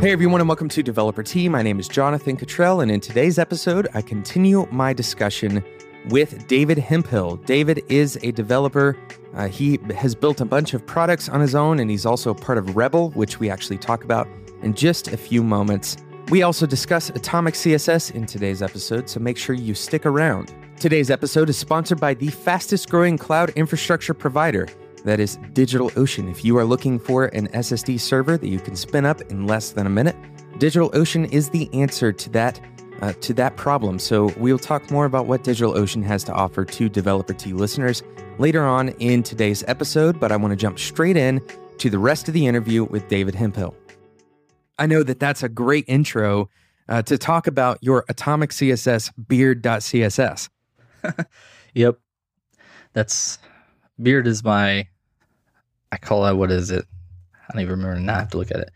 Hey everyone, and welcome to Developer Tea. My name is Jonathan Cottrell, and in today's episode, I continue my discussion with David Hemphill. David is a developer. Uh, he has built a bunch of products on his own, and he's also part of Rebel, which we actually talk about in just a few moments. We also discuss Atomic CSS in today's episode, so make sure you stick around. Today's episode is sponsored by the fastest growing cloud infrastructure provider, that is DigitalOcean. If you are looking for an SSD server that you can spin up in less than a minute, DigitalOcean is the answer to that uh, to that problem. So we'll talk more about what DigitalOcean has to offer to Developer Tea listeners later on in today's episode. But I want to jump straight in to the rest of the interview with David Hemphill. I know that that's a great intro uh, to talk about your Atomic CSS beard.css. yep, that's beard is my I call it what is it? I don't even remember. Now I have to look at it.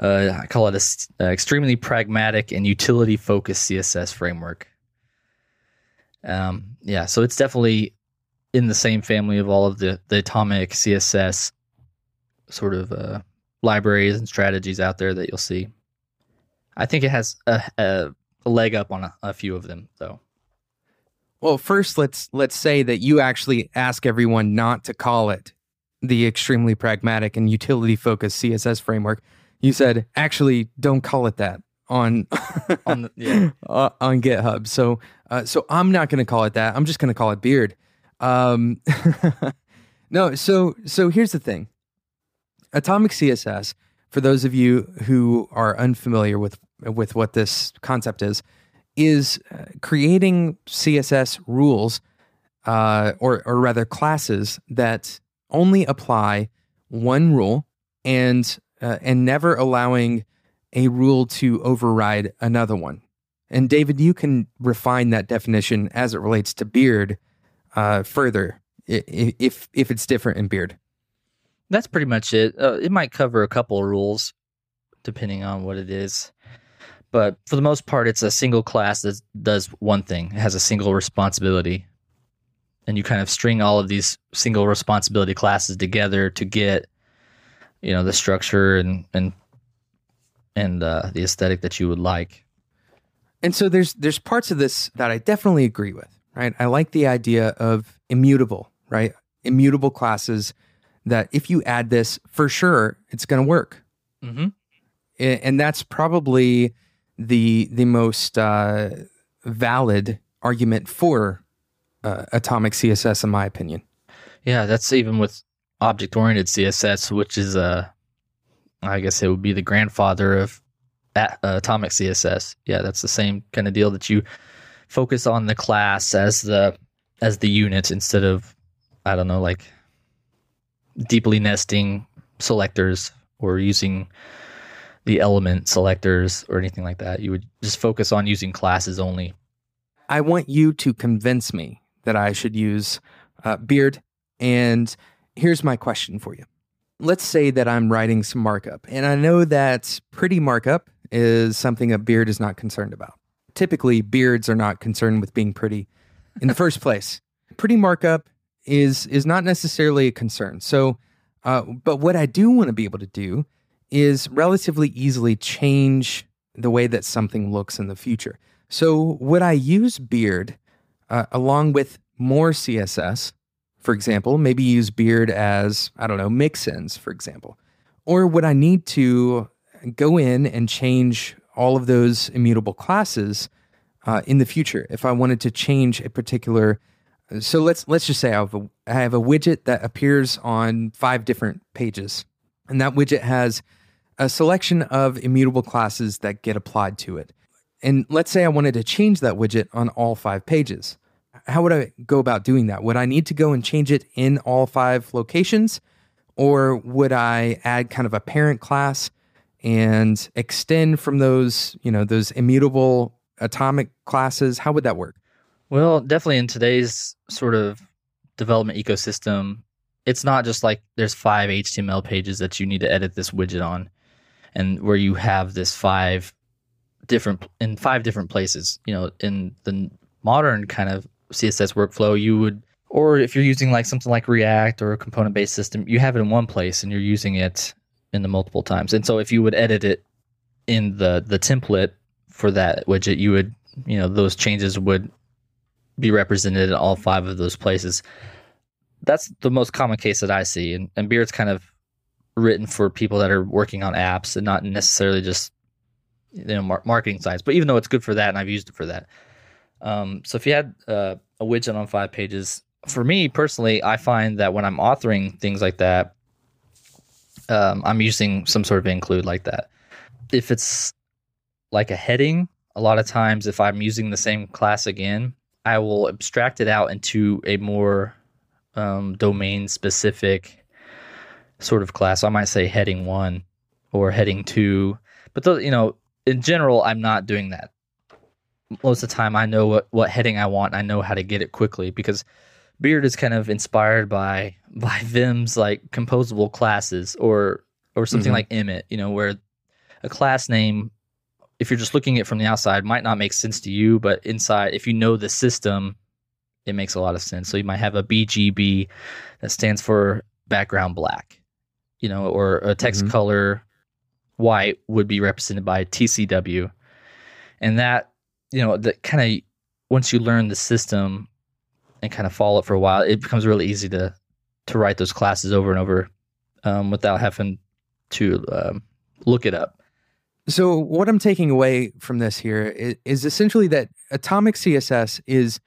Uh, I call it a uh, extremely pragmatic and utility focused CSS framework. Um, yeah, so it's definitely in the same family of all of the the atomic CSS sort of uh, libraries and strategies out there that you'll see. I think it has a, a, a leg up on a, a few of them, though. Well, first let's let's say that you actually ask everyone not to call it the extremely pragmatic and utility focused CSS framework. You said actually don't call it that on on the, yeah. uh, on GitHub. So uh, so I'm not going to call it that. I'm just going to call it Beard. Um, no, so so here's the thing. Atomic CSS for those of you who are unfamiliar with with what this concept is is uh, creating CSS rules, uh, or or rather classes that only apply one rule and uh, and never allowing a rule to override another one. And David, you can refine that definition as it relates to beard uh, further, if if it's different in beard. That's pretty much it. Uh, it might cover a couple of rules, depending on what it is but for the most part, it's a single class that does one thing. It has a single responsibility, and you kind of string all of these single responsibility classes together to get, you know, the structure and and and uh, the aesthetic that you would like. And so there's there's parts of this that I definitely agree with. Right, I like the idea of immutable. Right, immutable classes that if you add this, for sure, it's going to work. Mm-hmm. And that's probably the the most uh, valid argument for uh, atomic CSS, in my opinion. Yeah, that's even with object oriented CSS, which is uh, I guess it would be the grandfather of at, atomic CSS. Yeah, that's the same kind of deal that you focus on the class as the as the unit instead of I don't know like deeply nesting selectors or using the element selectors or anything like that. You would just focus on using classes only. I want you to convince me that I should use uh, Beard. And here's my question for you. Let's say that I'm writing some markup, and I know that pretty markup is something a beard is not concerned about. Typically, beards are not concerned with being pretty in the first place. Pretty markup is is not necessarily a concern. So, uh, but what I do want to be able to do is relatively easily change the way that something looks in the future. So, would I use Beard uh, along with more CSS, for example, maybe use Beard as, I don't know, mixins, for example? Or would I need to go in and change all of those immutable classes uh, in the future if I wanted to change a particular? So let's let's just say I have a, I have a widget that appears on five different pages, and that widget has a selection of immutable classes that get applied to it. And let's say I wanted to change that widget on all five pages. How would I go about doing that? Would I need to go and change it in all five locations? Or would I add kind of a parent class and extend from those, you know, those immutable atomic classes? How would that work? Well, definitely in today's sort of development ecosystem, it's not just like there's five HTML pages that you need to edit this widget on and where you have this five different in five different places. You know, in the modern kind of CSS workflow, you would, or if you're using like something like React or a component based system, you have it in one place and you're using it in the multiple times. And so if you would edit it in the the template for that widget, you would you know those changes would be represented in all five of those places. That's the most common case that I see, and, and Beard's kind of written for people that are working on apps and not necessarily just you know mar- marketing sites. But even though it's good for that, and I've used it for that. Um, so if you had uh, a widget on five pages, for me personally, I find that when I'm authoring things like that, um, I'm using some sort of include like that. If it's like a heading, a lot of times if I'm using the same class again, I will abstract it out into a more um, domain specific sort of class. I might say heading one or heading two, but the, you know, in general, I'm not doing that. Most of the time, I know what, what heading I want. I know how to get it quickly because Beard is kind of inspired by by Vim's like composable classes or or something Mhm. like Emmet, you know, where a class name, if you're just looking at it from the outside, might not make sense to you, but inside, if you know the system, it makes a lot of sense. So you might have a BGB that stands for background black, you know, or a text Mhm. color white would be represented by TCW. And that, you know, that kind of once you learn the system and kind of follow it for a while, it becomes really easy to to write those classes over and over um, without having to um, look it up. So what I'm taking away from this here is, is essentially that atomic CSS is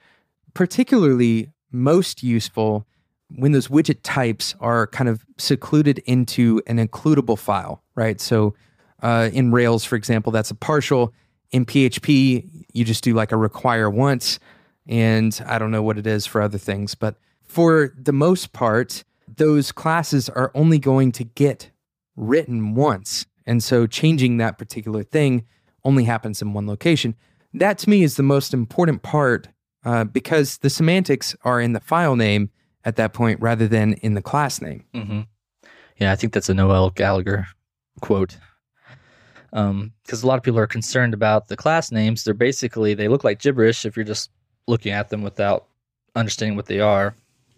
particularly most useful when those widget types are kind of secluded into an includable file, right? So uh, in Rails, for example, that's a partial. In PHP, you just do like a require once, and I don't know what it is for other things, but for the most part, those classes are only going to get written once. And so changing that particular thing only happens in one location. That to me is the most important part uh, because the semantics are in the file name at that point rather than in the class name. Mm-hmm. Yeah, I think that's a Noel Gallagher quote. Because a lot of people are concerned about the class names. They're basically they look like gibberish if you're just looking at them without understanding what they are.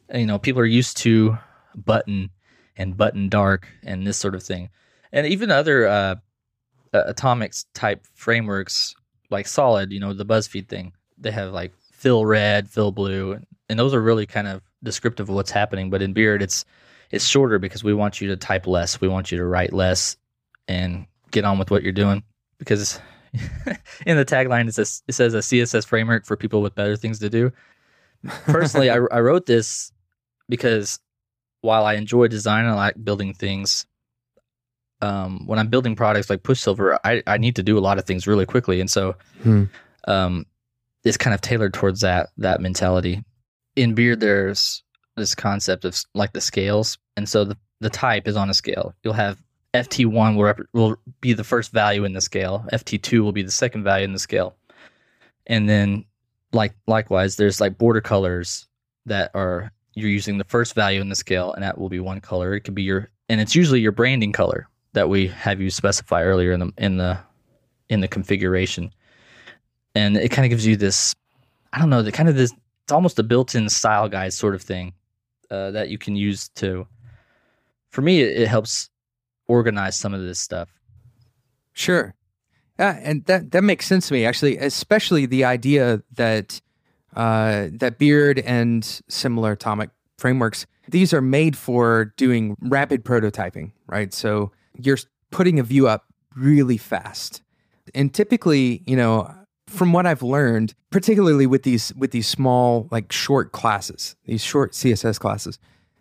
And, you know, people are used to button and button dark and this sort of thing, and even other uh, atomics type frameworks like Solid. You know, the BuzzFeed thing. They have like fill red, fill blue, and those are really kind of descriptive of what's happening. But in Beard, it's it's shorter because we want you to type less. We want you to write less and get on with what you're doing. Because in the tagline, it says, it says a CSS framework for people with better things to do. Personally, I, I wrote this because while I enjoy design and I like building things, um, when I'm building products like Push Silver, I, I need to do a lot of things really quickly. And so Hmm. um, it's kind of tailored towards that that mentality. In Beard, there's this concept of like the scales, and so the the type is on a scale. You'll have FT1 will rep- will be the first value in the scale. FT2 will be the second value in the scale, and then like likewise, there's like border colors that are you're using the first value in the scale, and that will be one color. It could be your and it's usually your branding color that we have you specify earlier in the in the in the configuration and it kind of gives you this i don't know the kind of this it's almost a built-in style guide sort of thing uh, that you can use to for me it, helps organize some of this stuff Sure. Yeah, and that that makes sense to me actually, especially the idea that uh, that Beard and similar atomic frameworks these are made for doing rapid prototyping, right? So you're putting a view up really fast, and typically, you know, from what I've learned, particularly with these with these small like short classes, these short CSS classes,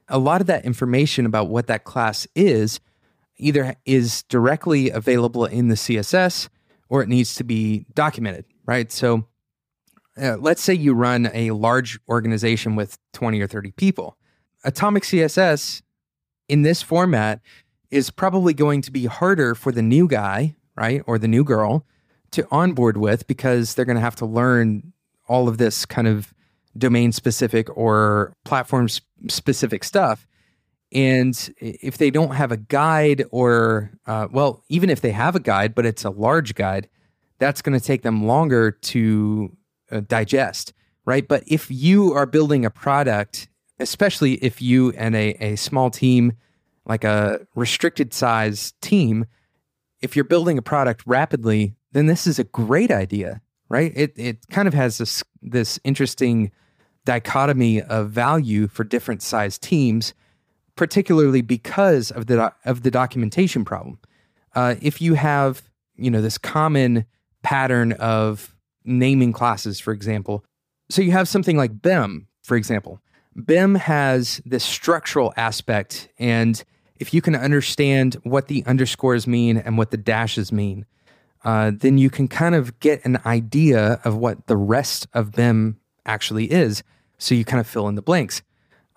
a lot of that information about what that class is either is directly available in the CSS or it needs to be documented, right? So uh, let's say you run a large organization with 20 or 30 people. Atomic CSS in this format is probably going to be harder for the new guy, right? Or the new girl to onboard with because they're going to have to learn all of this kind of domain specific or platform specific stuff. And if they don't have a guide, or, uh, well, even if they have a guide, but it's a large guide, that's going to take them longer to uh, digest, right? But if you are building a product, especially if you and a, a small team, like a restricted size team, if you're building a product rapidly, then this is a great idea, right? It it kind of has this this interesting dichotomy of value for different size teams, particularly because of the of the documentation problem. Uh, if you have you know this common pattern of naming classes, for example, so you have something like BEM, for example. BEM has this structural aspect, and if you can understand what the underscores mean and what the dashes mean, uh, then you can kind of get an idea of what the rest of BEM actually is. So you kind of fill in the blanks.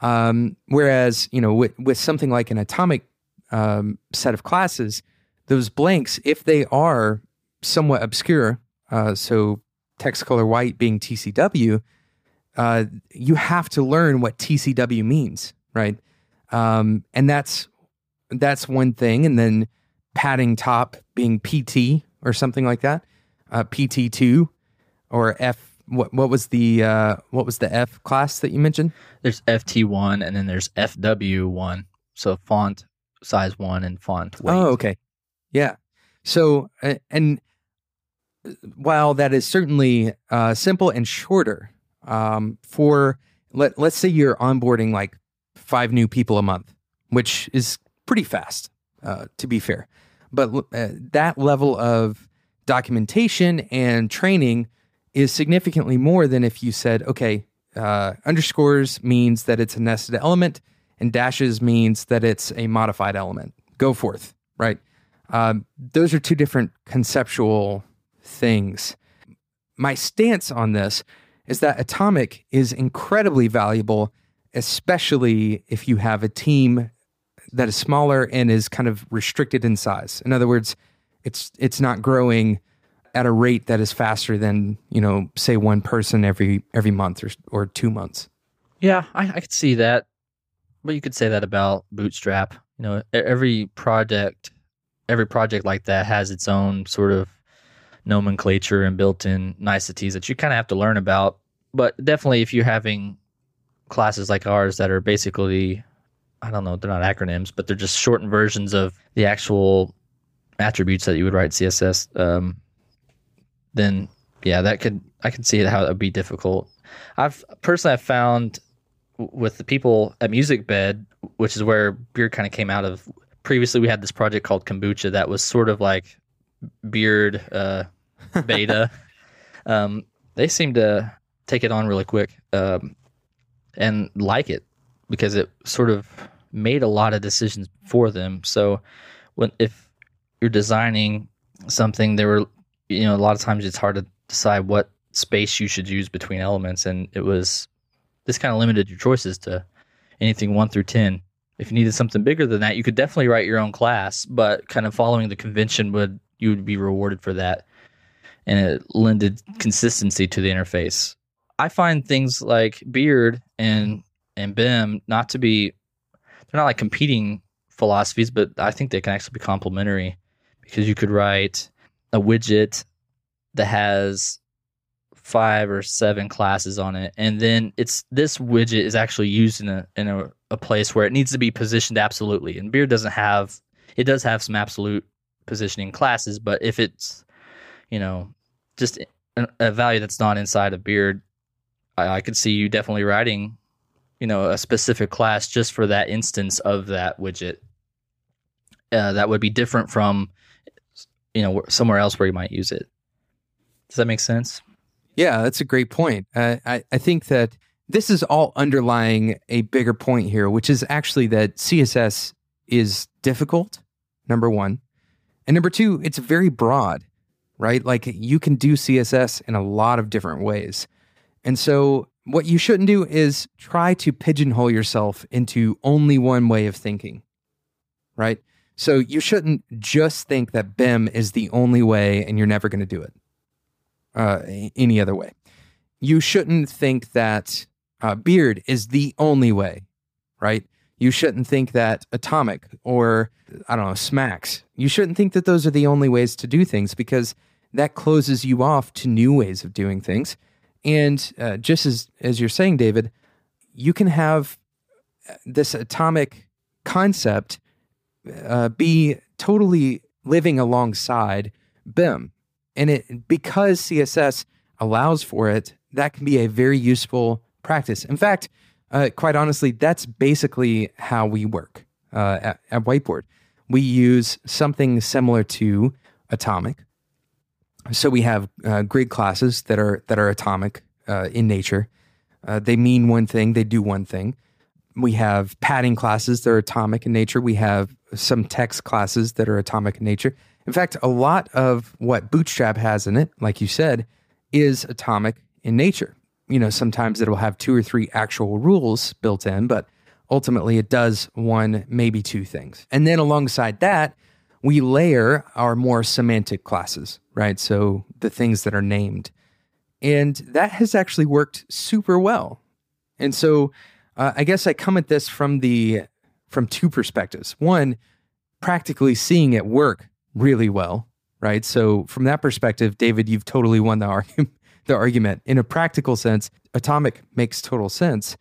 Um, whereas, you know, with, with something like an atomic um, set of classes, those blanks, if they are somewhat obscure, uh, so text color white being TCW, uh, you have to learn what TCW means, right? Um, and that's that's one thing. And then padding top being PT or something like that, uh, PT two or F. What what was the uh, what was the F class that you mentioned? There's FT one and then there's FW one. So font size one and font weight. Oh, okay, yeah. So uh, and while that is certainly uh, simple and shorter um, for let let's say you're onboarding like five new people a month, which is pretty fast, uh, to be fair. But uh, that level of documentation and training is significantly more than if you said, okay, uh, underscores means that it's a nested element, and dashes means that it's a modified element. Go forth, right? Um, those are two different conceptual things. My stance on this is that Atomic is incredibly valuable, especially if you have a team that is smaller and is kind of restricted in size. In other words, it's it's not growing at a rate that is faster than you know, say one person every every month or or two months. Yeah, I, I could see that, but you could say that about Bootstrap. You know, every project, every project like that has its own sort of nomenclature and built-in niceties that you kind of have to learn about. But definitely, if you're having classes like ours that are basically, I don't know, they're not acronyms, but they're just shortened versions of the actual attributes that you would write CSS. Um, then yeah, that could I can see how it would be difficult. I've personally I've found with the people at MusicBed, which is where Beard kind of came out of. Previously, we had this project called Kombucha that was sort of like beard uh, beta. um, they seem to take it on really quick um, and like it because it sort of made a lot of decisions for them. So when if you're designing something, there were you know a lot of times it's hard to decide what space you should use between elements, and it was this kind of limited your choices to anything one through ten. If you needed something bigger than that, you could definitely write your own class, but kind of following the convention would you would be rewarded for that. And it lended consistency to the interface. I find things like Beard and and BEM not to be they're not like competing philosophies, but I think they can actually be complementary because you could write a widget that has five or seven classes on it, and then it's this widget is actually used in a in a, a place where it needs to be positioned absolutely. And Beard doesn't have it does have some absolute positioning classes, but if it's, you know, just a, value that's not inside of Beard, I, I could see you definitely writing, you know, a specific class just for that instance of that widget. Uh, that would be different from, you know, somewhere else where you might use it. Does that make sense? Yeah, that's a great point. Uh, I, I think that this is all underlying a bigger point here, which is actually that CSS is difficult, number one. And number two, it's very broad, right? Like you can do CSS in a lot of different ways. And so, what you shouldn't do is try to pigeonhole yourself into only one way of thinking, right? So, you shouldn't just think that BEM is the only way and you're never going to do it uh, any other way. You shouldn't think that uh, Beard is the only way, right? You shouldn't think that Atomic or, I don't know, SMACSS, you shouldn't think that those are the only ways to do things because that closes you off to new ways of doing things. And uh, just as, as you're saying, David, you can have uh, this atomic concept uh, be totally living alongside BEM. And it because CSS allows for it, that can be a very useful practice. In fact, uh, quite honestly, that's basically how we work uh, at, at Whiteboard. We use something similar to Atomic. So we have uh, grid classes that are that are atomic uh, in nature. Uh, they mean one thing, they do one thing. We have padding classes that are atomic in nature. We have some text classes that are atomic in nature. In fact, a lot of what Bootstrap has in it, like you said, is atomic in nature. You know, sometimes it will have two or three actual rules built in, but ultimately it does one, maybe two things. And then alongside that, we layer our more semantic classes, right? So the things that are named. And that has actually worked super well. And so uh, I guess I come at this from the from two perspectives. One, practically seeing it work really well, right? So from that perspective, David, you've totally won the argument. The argument in a practical sense, Atomic makes total sense.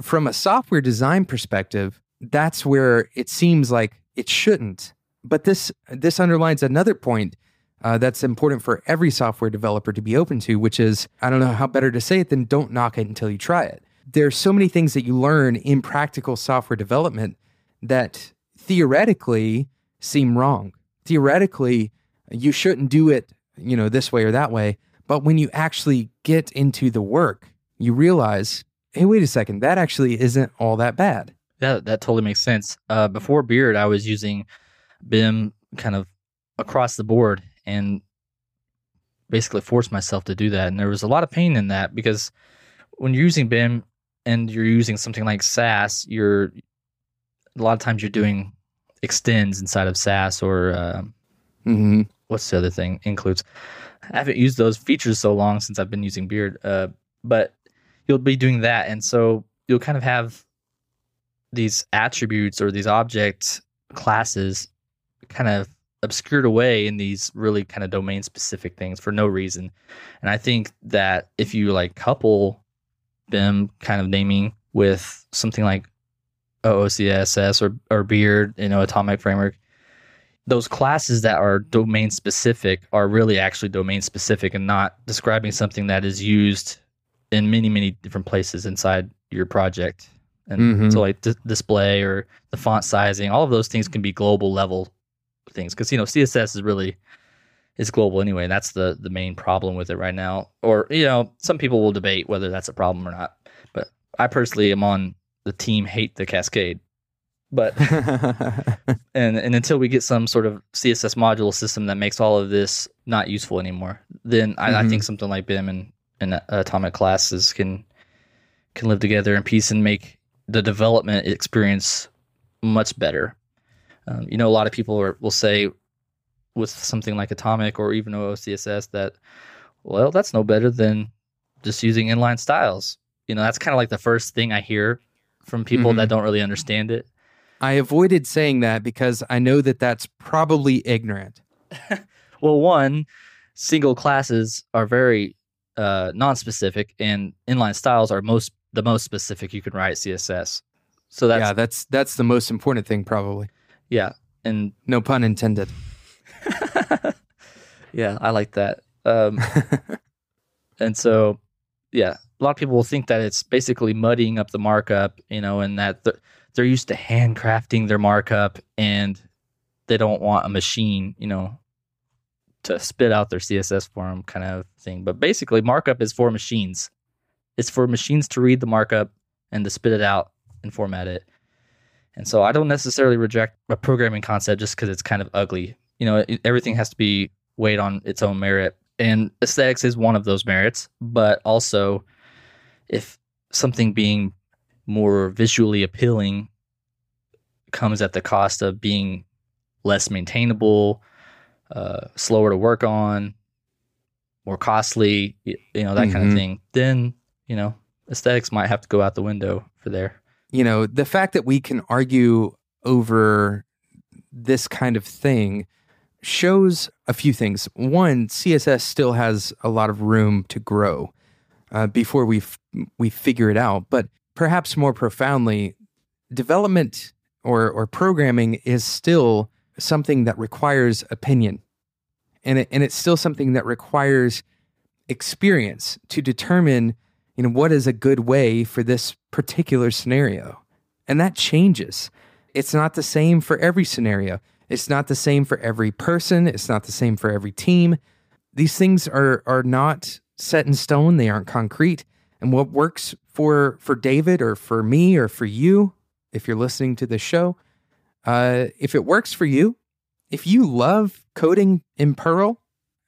From a software design perspective, that's where it seems like it shouldn't. But this this underlines another point uh, that's important for every software developer to be open to, which is I don't know how better to say it than don't knock it until you try it. There are so many things that you learn in practical software development that theoretically seem wrong. Theoretically, you shouldn't do it, you know, this way or that way. But when you actually get into the work, you realize, hey, wait a second, that actually isn't all that bad. Yeah, that totally makes sense. Uh, before Beard, I was using BEM kind of across the board and basically forced myself to do that. And there was a lot of pain in that because when you're using BEM and you're using something like Sass, you're a lot of times you're doing extends inside of Sass or uh, Mm-hmm. what's the other thing includes. I haven't used those features so long since I've been using Beard, uh, but you'll be doing that, and so you'll kind of have these attributes or these object classes kind of obscured away in these really kind of domain specific things for no reason. And I think that if you like couple them kind of naming with something like OOCSS or or Beard, you know, Atomic Framework, those classes that are domain specific are really actually domain specific and not describing something that is used in many many different places inside your project. And Mhm. so like d- display or the font sizing, all of those things can be global level things because you know CSS is really is global anyway. And that's the the main problem with it right now. Or you know, some people will debate whether that's a problem or not. But I personally am on the team hate the cascade. But and and until we get some sort of CSS module system that makes all of this not useful anymore, then I, I Mhm. think something like BEM and, and atomic classes can can live together in peace and make the development experience much better. Um, you know, a lot of people are, will say with something like atomic or even OOCSS that, well, that's no better than just using inline styles. You know, that's kind of like the first thing I hear from people Mhm. that don't really understand it. I avoided saying that because I know that that's probably ignorant. Well, one, single classes are very uh, non-specific, and inline styles are most the most specific you can write CSS. So that's yeah, that's that's the most important thing, probably. And No pun intended. yeah, I like that. Um, and so, yeah, a lot of people will think that it's basically muddying up the markup, you know, and that th- they're used to handcrafting their markup, and they don't want a machine, you know, to spit out their CSS for them, kind of thing. But basically, markup is for machines. It's for machines to read the markup and to spit it out and format it. And so, I don't necessarily reject a programming concept just because it's kind of ugly. You know, it, everything has to be weighed on its own merit, and aesthetics is one of those merits. But also, if something being more visually appealing comes at the cost of being less maintainable, uh, slower to work on, more costly, you know, that kind of Mhm. thing, then, you know, aesthetics might have to go out the window for there. You know, the fact that we can argue over this kind of thing shows a few things. One, CSS still has a lot of room to grow uh, before we f- we figure it out. But perhaps more profoundly, development or or programming is still something that requires opinion. And it, and it's still something that requires experience to determine, you know, what is a good way for this particular scenario. And that changes. It's not the same for every scenario. It's not the same for every person. It's not the same for every team. These things are are not set in stone. They aren't concrete. And what works for for David or for me or for you, if you're listening to the show, uh, if it works for you, if you love coding in Perl,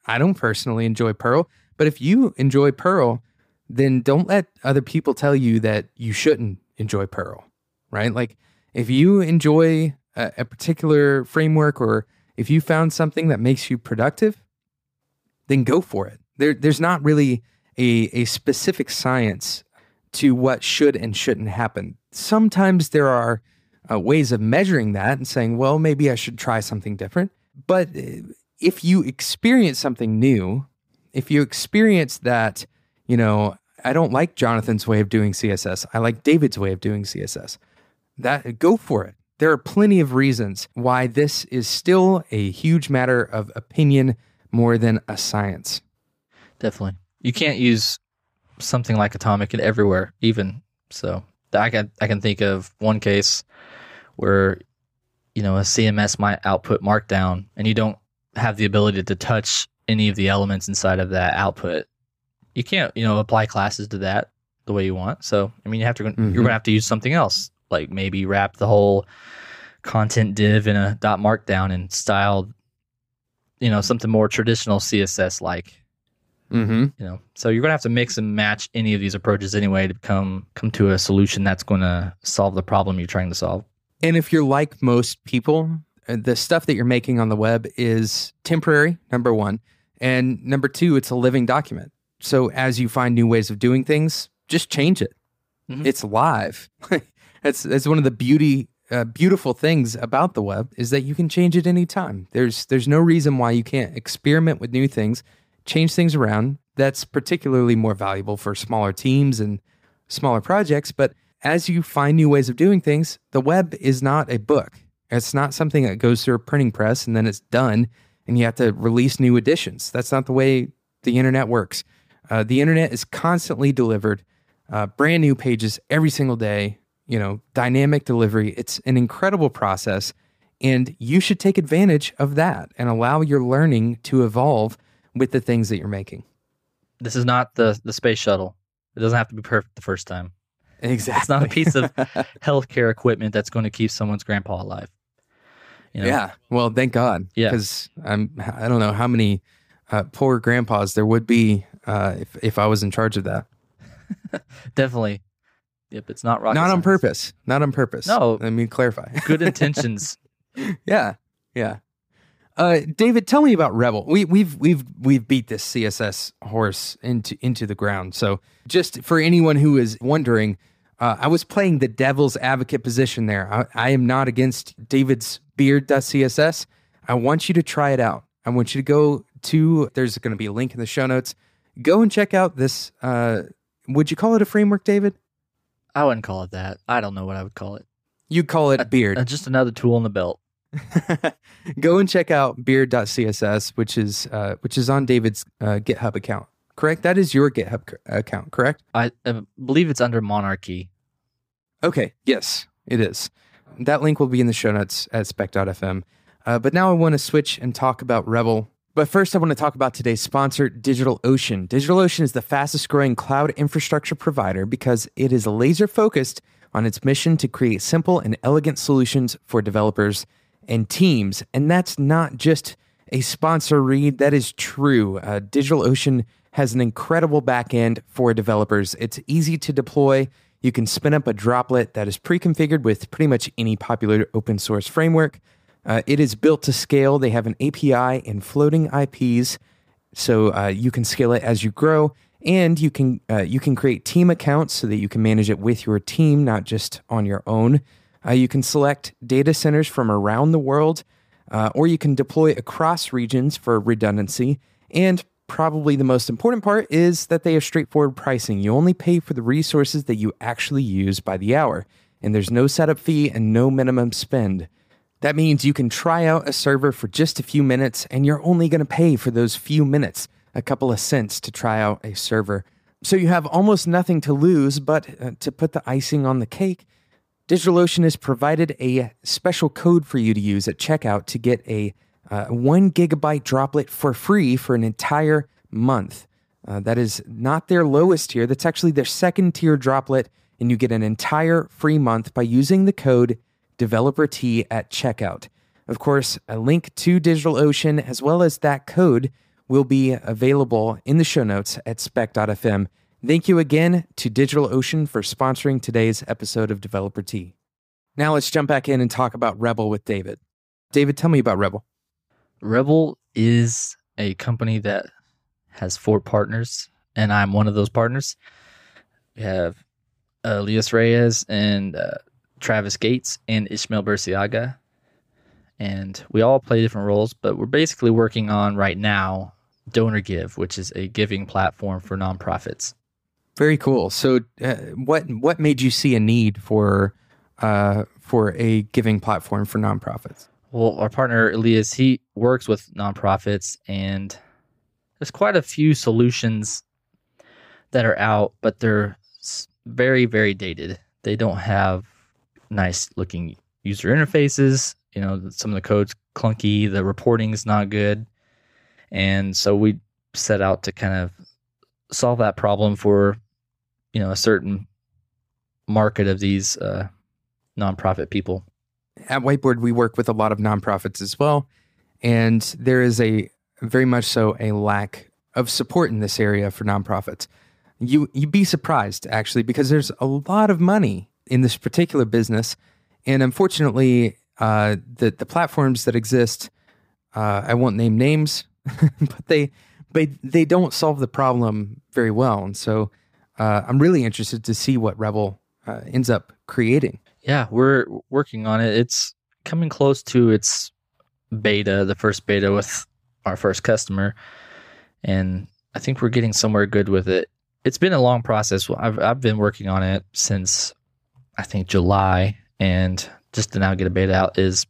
I don't personally enjoy Perl, but if you enjoy Perl, then don't let other people tell you that you shouldn't enjoy Perl, right? Like if you enjoy a, a particular framework or if you found something that makes you productive, then go for it. There, there's not really a, a specific science to what should and shouldn't happen. Sometimes there are uh, ways of measuring that and saying, well, maybe I should try something different. But uh, if you experience something new, if you experience that, you know, I don't like Jonathan's way of doing CSS. I like David's way of doing CSS. That go for it. There are plenty of reasons why this is still a huge matter of opinion more than a science. Definitely. You can't use something like atomic in everywhere even. So I can I can think of one case where you know a CMS might output markdown and you don't have the ability to touch any of the elements inside of that output. You can't, you know, apply classes to that the way you want. So, I mean, you have to mm-hmm. you're going to have to use something else, like maybe wrap the whole content div in a dot markdown and style you know, something more traditional CSS like. Mm-hmm. You know, so you're gonna have to mix and match any of these approaches anyway to come come to a solution that's going to solve the problem you're trying to solve. And if you're like most people, uh, the stuff that you're making on the web is temporary. Number one, and number two, it's a living document. So as you find new ways of doing things, just change it. Mm-hmm. It's live. that's that's one of the beauty uh, beautiful things about the web is that you can change it anytime. There's there's no reason why you can't experiment with new things, change things around. That's particularly more valuable for smaller teams and smaller projects. But as you find new ways of doing things, the web is not a book. It's not something that goes through a printing press and then it's done and you have to release new editions. That's not the way the internet works. Uh, the internet is constantly delivered uh, brand new pages every single day you know, dynamic delivery. It's an incredible process. And you should take advantage of that and allow your learning to evolve with the things that you're making. This is not the, the space shuttle. It doesn't have to be perfect the first time. Exactly. It's not a piece of healthcare equipment that's going to keep someone's grandpa alive. You know? Yeah. Well, thank God. Yeah. Because I'm I don't know how many uh, poor grandpas there would be uh, if if I was in charge of that. Definitely. Yep, it's not rocket. Not science. on purpose. Not on purpose. No, I mean clarify. Good intentions. yeah, yeah. Uh, David, tell me about Rebel. We, we've we've we've beat this CSS horse into into the ground. So just for anyone who is wondering, uh, I was playing the devil's advocate position there. I, I am not against David's beard.css. I want you to try it out. I want you to go to. There's going to be a link in the show notes. Go and check out this. Uh, would you call it a framework, David? I wouldn't call it that. I don't know what I would call it. You'd call it a, beard. Uh, just another tool in the belt. Go and check out beard.css, which is uh, which is on David's uh, GitHub account. Correct? That is your GitHub account, correct? I uh, believe it's under Monarchy. Okay. Yes, it is. That link will be in the show notes at spec.fm. Uh, but now I want to switch and talk about Rebel but first, I want to talk about today's sponsor, DigitalOcean. DigitalOcean is the fastest growing cloud infrastructure provider because it is laser focused on its mission to create simple and elegant solutions for developers and teams. And that's not just a sponsor read, that is true. Uh, DigitalOcean has an incredible backend for developers. It's easy to deploy. You can spin up a droplet that is pre configured with pretty much any popular open source framework. Uh, it is built to scale. They have an API and floating IPs, so uh, you can scale it as you grow, and you can uh, you can create team accounts so that you can manage it with your team, not just on your own. Uh, you can select data centers from around the world, uh, or you can deploy across regions for redundancy. And probably the most important part is that they have straightforward pricing. You only pay for the resources that you actually use by the hour, and there's no setup fee and no minimum spend. That means you can try out a server for just a few minutes and you're only going to pay for those few minutes, a couple of cents to try out a server. So you have almost nothing to lose, but uh, to put the icing on the cake, DigitalOcean has provided a special code for you to use at checkout to get a uh, one gigabyte droplet for free for an entire month. Uh, that is not their lowest tier, that's actually their second tier droplet, and you get an entire free month by using the code Developer Tea at checkout. Of course, a link to DigitalOcean as well as that code will be available in the show notes at spec.fm. Thank you again to DigitalOcean for sponsoring today's episode of Developer Tea. Now let's jump back in and talk about Rebel with David. David, tell me about Rebel. Rebel is a company that has four partners, and I'm one of those partners. We have uh, Elias Reyes and uh, Travis Gates and Ishmael Burciaga. And we all play different roles, but we're basically working on right now Donor Give, which is a giving platform for nonprofits. Very cool. So, uh, what what made you see a need for uh, for a giving platform for nonprofits? Well, our partner Elias, he works with nonprofits, and there's quite a few solutions that are out, but they're very, very dated. They don't have nice looking user interfaces. You know, some of the code's clunky, the reporting is not good. And so we set out to kind of solve that problem for, you know, a certain market of these uh, nonprofit people. At Whiteboard, we work with a lot of nonprofits as well. And there is a very much so a lack of support in this area for nonprofits. You you'd be surprised actually because there's a lot of money in this particular business, and unfortunately, uh, the the platforms that exist, uh, I won't name names, but they but they don't solve the problem very well, and so uh, I'm really interested to see what Rebel uh, ends up creating. Yeah, we're working on it. It's coming close to its beta, the first beta with our first customer, and I think we're getting somewhere good with it. It's been a long process. I've I've been working on it since I think July, and just to now get a beta out is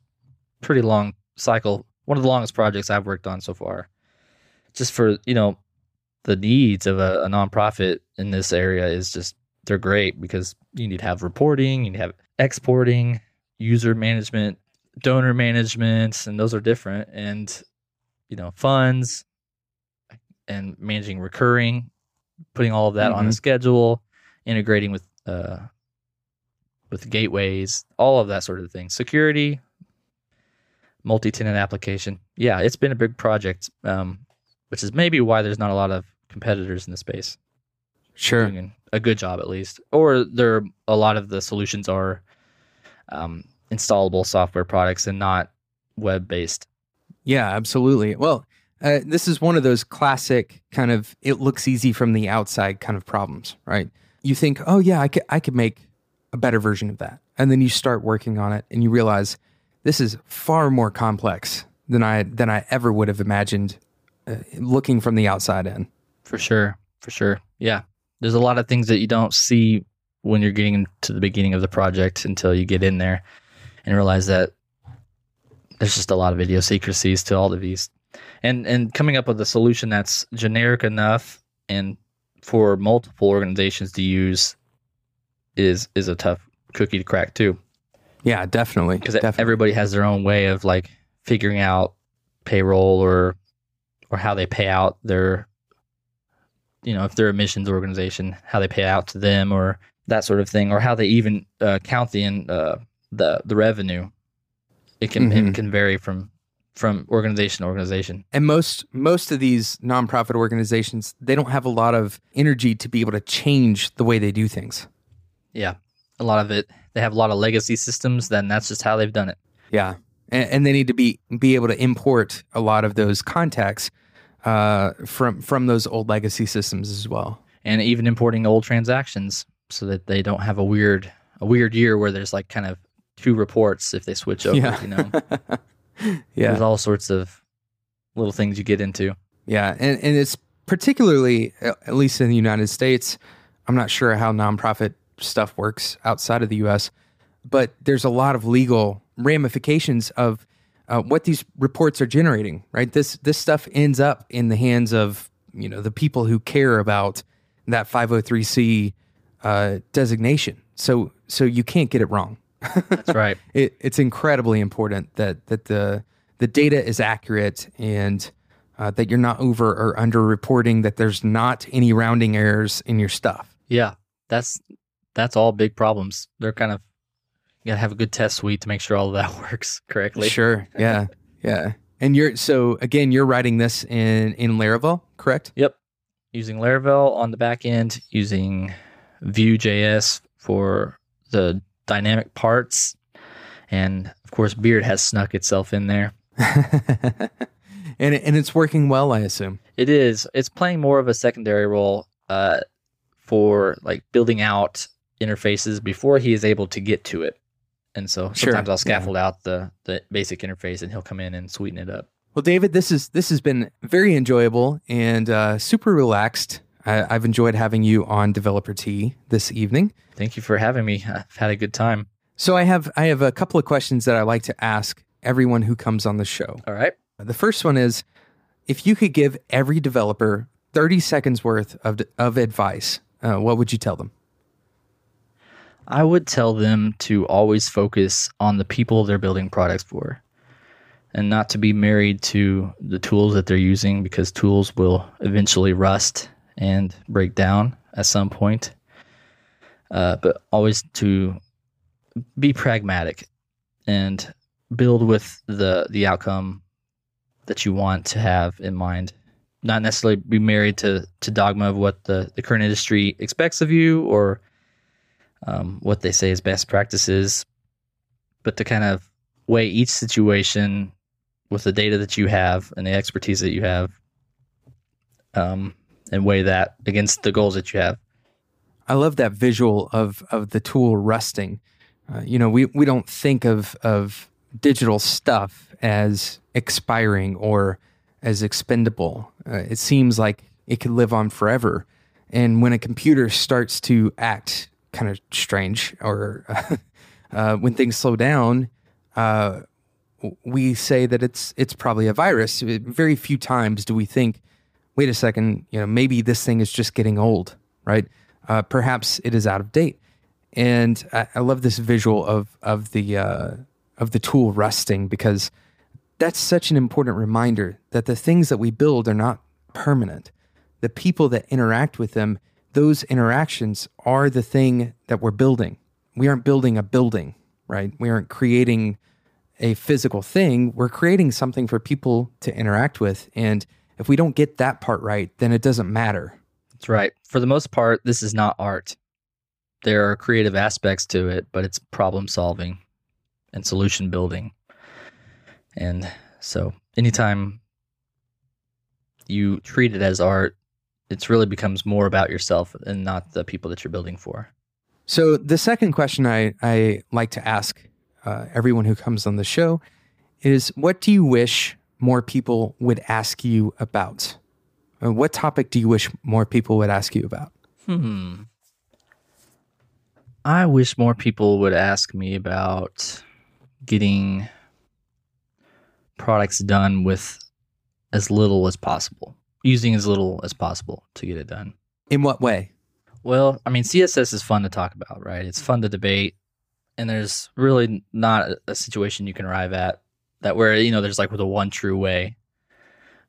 pretty long cycle. One of the longest projects I've worked on so far. Just for you know, the needs of a, a nonprofit in this area is just they're great because you need to have reporting, you need to have exporting, user management, donor management, and those are different. And you know, funds and managing recurring, putting all of that mm-hmm. on a schedule, integrating with uh, with gateways, all of that sort of thing. Security, multi-tenant application. Yeah, it's been a big project, um, which is maybe why there's not a lot of competitors in the space. Sure, doing a good job at least, or there a lot of the solutions are um, installable software products and not web-based. Yeah, absolutely. Well, uh, this is one of those classic kind of it looks easy from the outside kind of problems, right? You think, oh yeah, I could I could make a better version of that. And then you start working on it and you realize this is far more complex than I than I ever would have imagined uh, looking from the outside in. For sure. For sure. Yeah. There's a lot of things that you don't see when you're getting to the beginning of the project until you get in there and realize that there's just a lot of idiosyncrasies to all of these. And and coming up with a solution that's generic enough and for multiple organizations to use is is a tough cookie to crack too. Yeah, definitely. Because everybody has their own way of like figuring out payroll or or how they pay out their you know if they're a missions organization how they pay out to them or that sort of thing or how they even uh, count the uh, the the revenue it can mm-hmm. it can vary from from organization to organization and most most of these nonprofit organizations they don't have a lot of energy to be able to change the way they do things yeah, a lot of it. They have a lot of legacy systems. Then that's just how they've done it. Yeah, and, and they need to be be able to import a lot of those contacts uh, from from those old legacy systems as well, and even importing old transactions so that they don't have a weird a weird year where there's like kind of two reports if they switch over. Yeah. You know, yeah, there's all sorts of little things you get into. Yeah, and and it's particularly at least in the United States. I'm not sure how nonprofit stuff works outside of the US. but there's a lot of legal ramifications of uh, what these reports are generating. Right, this this stuff ends up in the hands of you know the people who care about that 503c uh, designation. So so you can't get it wrong. That's right. it, it's incredibly important that that the the data is accurate and uh, that you're not over or under reporting that there's not any rounding errors in your stuff. Yeah, that's that's all big problems. They're kind of you gotta have a good test suite to make sure all of that works correctly. Sure. Yeah. yeah. And you're so again, you're writing this in in Laravel, correct? Yep. Using Laravel on the back end, using Vue.js for the dynamic parts, and of course, Beard has snuck itself in there. and and it's working well, I assume. It is. It's playing more of a secondary role uh, for like building out interfaces before he is able to get to it. And so Sure, sometimes I'll yeah. scaffold out the the basic interface, and he'll come in and sweeten it up. Well, David, this is this has been very enjoyable and uh, super relaxed. I, I've enjoyed having you on Developer Tea this evening. Thank you for having me. I've had a good time. So I have I have a couple of questions that I like to ask everyone who comes on the show. All right. The first one is if you could give every developer 30 seconds worth of, of advice, uh, what would you tell them? I would tell them to always focus on the people they're building products for and not to be married to the tools that they're using because tools will eventually rust and break down at some point. Uh, but always to be pragmatic and build with the the outcome that you want to have in mind. Not necessarily be married to to dogma of what the, the current industry expects of you or um, what they say is best practices, but to kind of weigh each situation with the data that you have and the expertise that you have, um, and weigh that against the goals that you have. I love that visual of of the tool rusting. Uh, you know, we we don't think of of digital stuff as expiring or as expendable. Uh, it seems like it could live on forever. And when a computer starts to act kind of strange or uh, when things slow down, uh, we say that it's it's probably a virus. Very few times do we think, wait a second, you know, maybe this thing is just getting old, right? Uh, perhaps it is out of date. And I, I love this visual of of the uh, of the tool rusting because that's such an important reminder that the things that we build are not permanent. The people that interact with them, those interactions are the thing that we're building. We aren't building a building, right? We aren't creating a physical thing. We're creating something for people to interact with. And if we don't get that part right, then it doesn't matter. That's right. For the most part, this is not art. There are creative aspects to it, but it's problem solving and solution building. And so, anytime you treat it as art, it really becomes more about yourself and not the people that you're building for. So the second question I, I like to ask uh, everyone who comes on the show is what do you wish more people would ask you about? Uh, what topic do you wish more people would ask you about? Hmm. I wish more people would ask me about getting products done with as little as possible, using as little as possible to get it done. In what way? Well, I mean, CSS is fun to talk about, right? It's fun to debate, and there's really not a, situation you can arrive at that where you know there's like the one true way.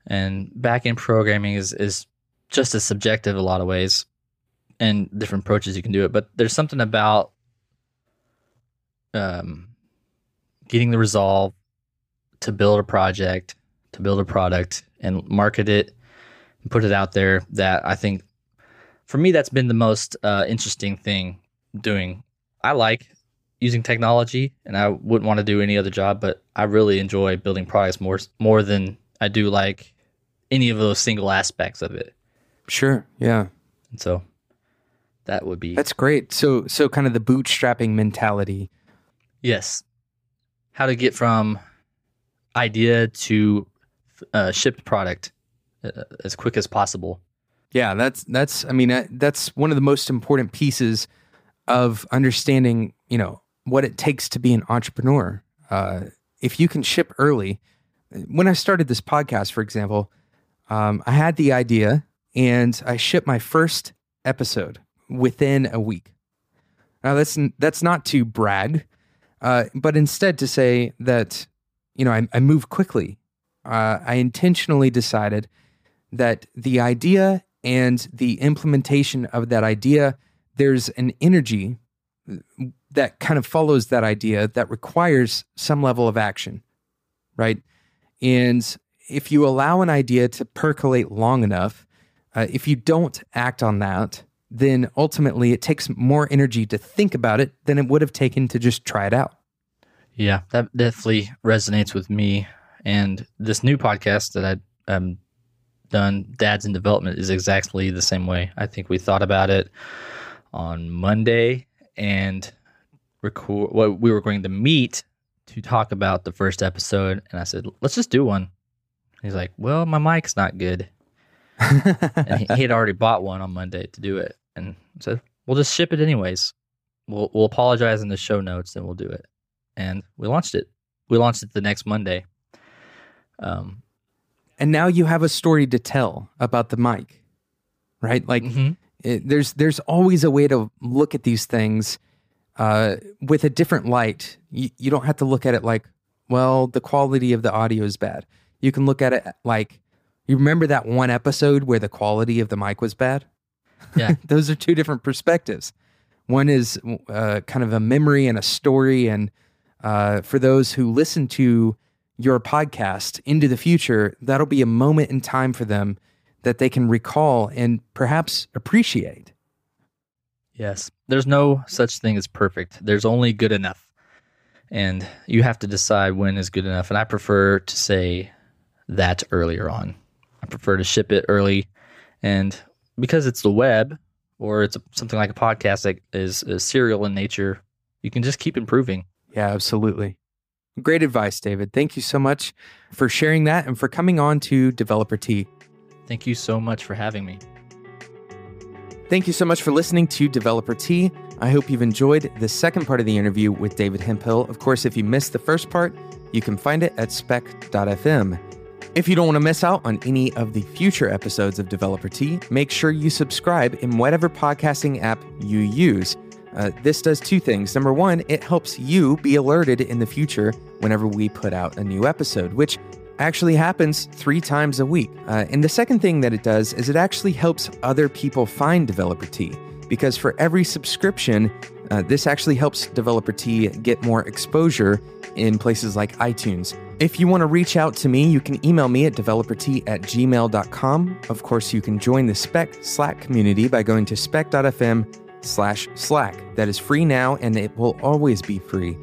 And backend programming is is just as subjective a lot of ways, and different approaches you can do it. But there's something about um, getting the resolve to build a project, to build a product, and market it, and put it out there that I think for me that's been the most uh, interesting thing doing. I like using technology, and I wouldn't want to do any other job, but I really enjoy building products more more than I do like any of those single aspects of it. Sure. Yeah. And so that would be That's great. So so kind of the bootstrapping mentality. yes. How to get from idea to uh, shipped product as quick as possible. Yeah, that's that's I mean that's one of the most important pieces of understanding, you know, what it takes to be an entrepreneur. Uh, if you can ship early, when I started this podcast, for example, um, I had the idea and I shipped my first episode within a week. Now that's that's not to brag, uh, but instead to say that you know I, I moved quickly. Uh, I intentionally decided that the idea and the implementation of that idea, there's an energy that kind of follows that idea that requires some level of action, right? And if you allow an idea to percolate long enough, uh, if you don't act on that, then ultimately it takes more energy to think about it than it would have taken to just try it out. Yeah, that definitely resonates with me. And this new podcast that I um done, Dads in Development, is exactly the same way. I think we thought about it on Monday and record. Well, we were going to meet to talk about the first episode, and I said, "Let's just do one." He's like, "Well, my mic's not good." and he, he had already bought one on Monday to do it, and said, "We'll just ship it anyways. We'll we'll apologize in the show notes, and we'll do it." And we launched it. We launched it the next Monday. Um, and now you have a story to tell about the mic, right? Like, mm-hmm. it, there's there's always a way to look at these things uh, with a different light. You, you don't have to look at it like, well, the quality of the audio is bad. You can look at it like, you remember that one episode where the quality of the mic was bad? Yeah. Those are two different perspectives. One is uh, kind of a memory and a story. And uh, for those who listen to your podcast into the future, that'll be a moment in time for them that they can recall and perhaps appreciate. Yes. There's no such thing as perfect. There's only good enough. And you have to decide when is good enough. And I prefer to say that earlier on. I prefer to ship it early. And because it's the web or it's something like a podcast that is, is serial in nature, you can just keep improving. Yeah, absolutely. Great advice, David. Thank you so much for sharing that and for coming on to Developer Tea. Thank you so much for having me. Thank you so much for listening to Developer Tea. I hope you've enjoyed the second part of the interview with David Hemphill. Of course, if you missed the first part, you can find it at spec.fm. If you don't want to miss out on any of the future episodes of Developer Tea, make sure you subscribe in whatever podcasting app you use. Uh, this does two things. Number one, it helps you be alerted in the future whenever we put out a new episode, which actually happens three times a week. Uh, and the second thing that it does is it actually helps other people find Developer Tea because for every subscription, uh, this actually helps Developer Tea get more exposure in places like iTunes. If you want to reach out to me, you can email me at developertea at gmail.com. Of course, you can join the Spec Slack community by going to spec.fm slash Slack. That is free now, and it will always be free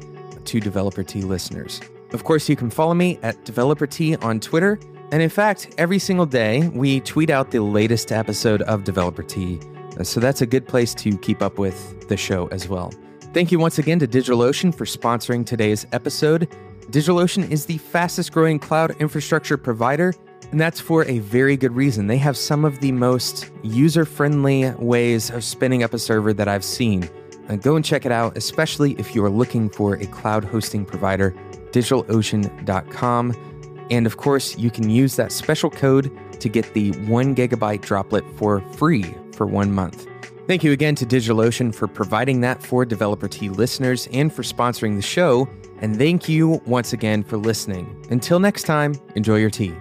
to Developer Tea listeners. Of course, you can follow me at Developer Tea on Twitter. And in fact, every single day we tweet out the latest episode of Developer Tea. Uh, so that's a good place to keep up with the show as well. Thank you once again to DigitalOcean for sponsoring today's episode. DigitalOcean is the fastest growing cloud infrastructure provider, and that's for a very good reason. They have some of the most user friendly ways of spinning up a server that I've seen. And go and check it out, especially if you are looking for a cloud hosting provider digitalocean.com. And of course, you can use that special code to get the one gigabyte droplet for free for one month. Thank you again to DigitalOcean for providing that for Developer Tea listeners and for sponsoring the show. And thank you once again for listening. Until next time, enjoy your tea.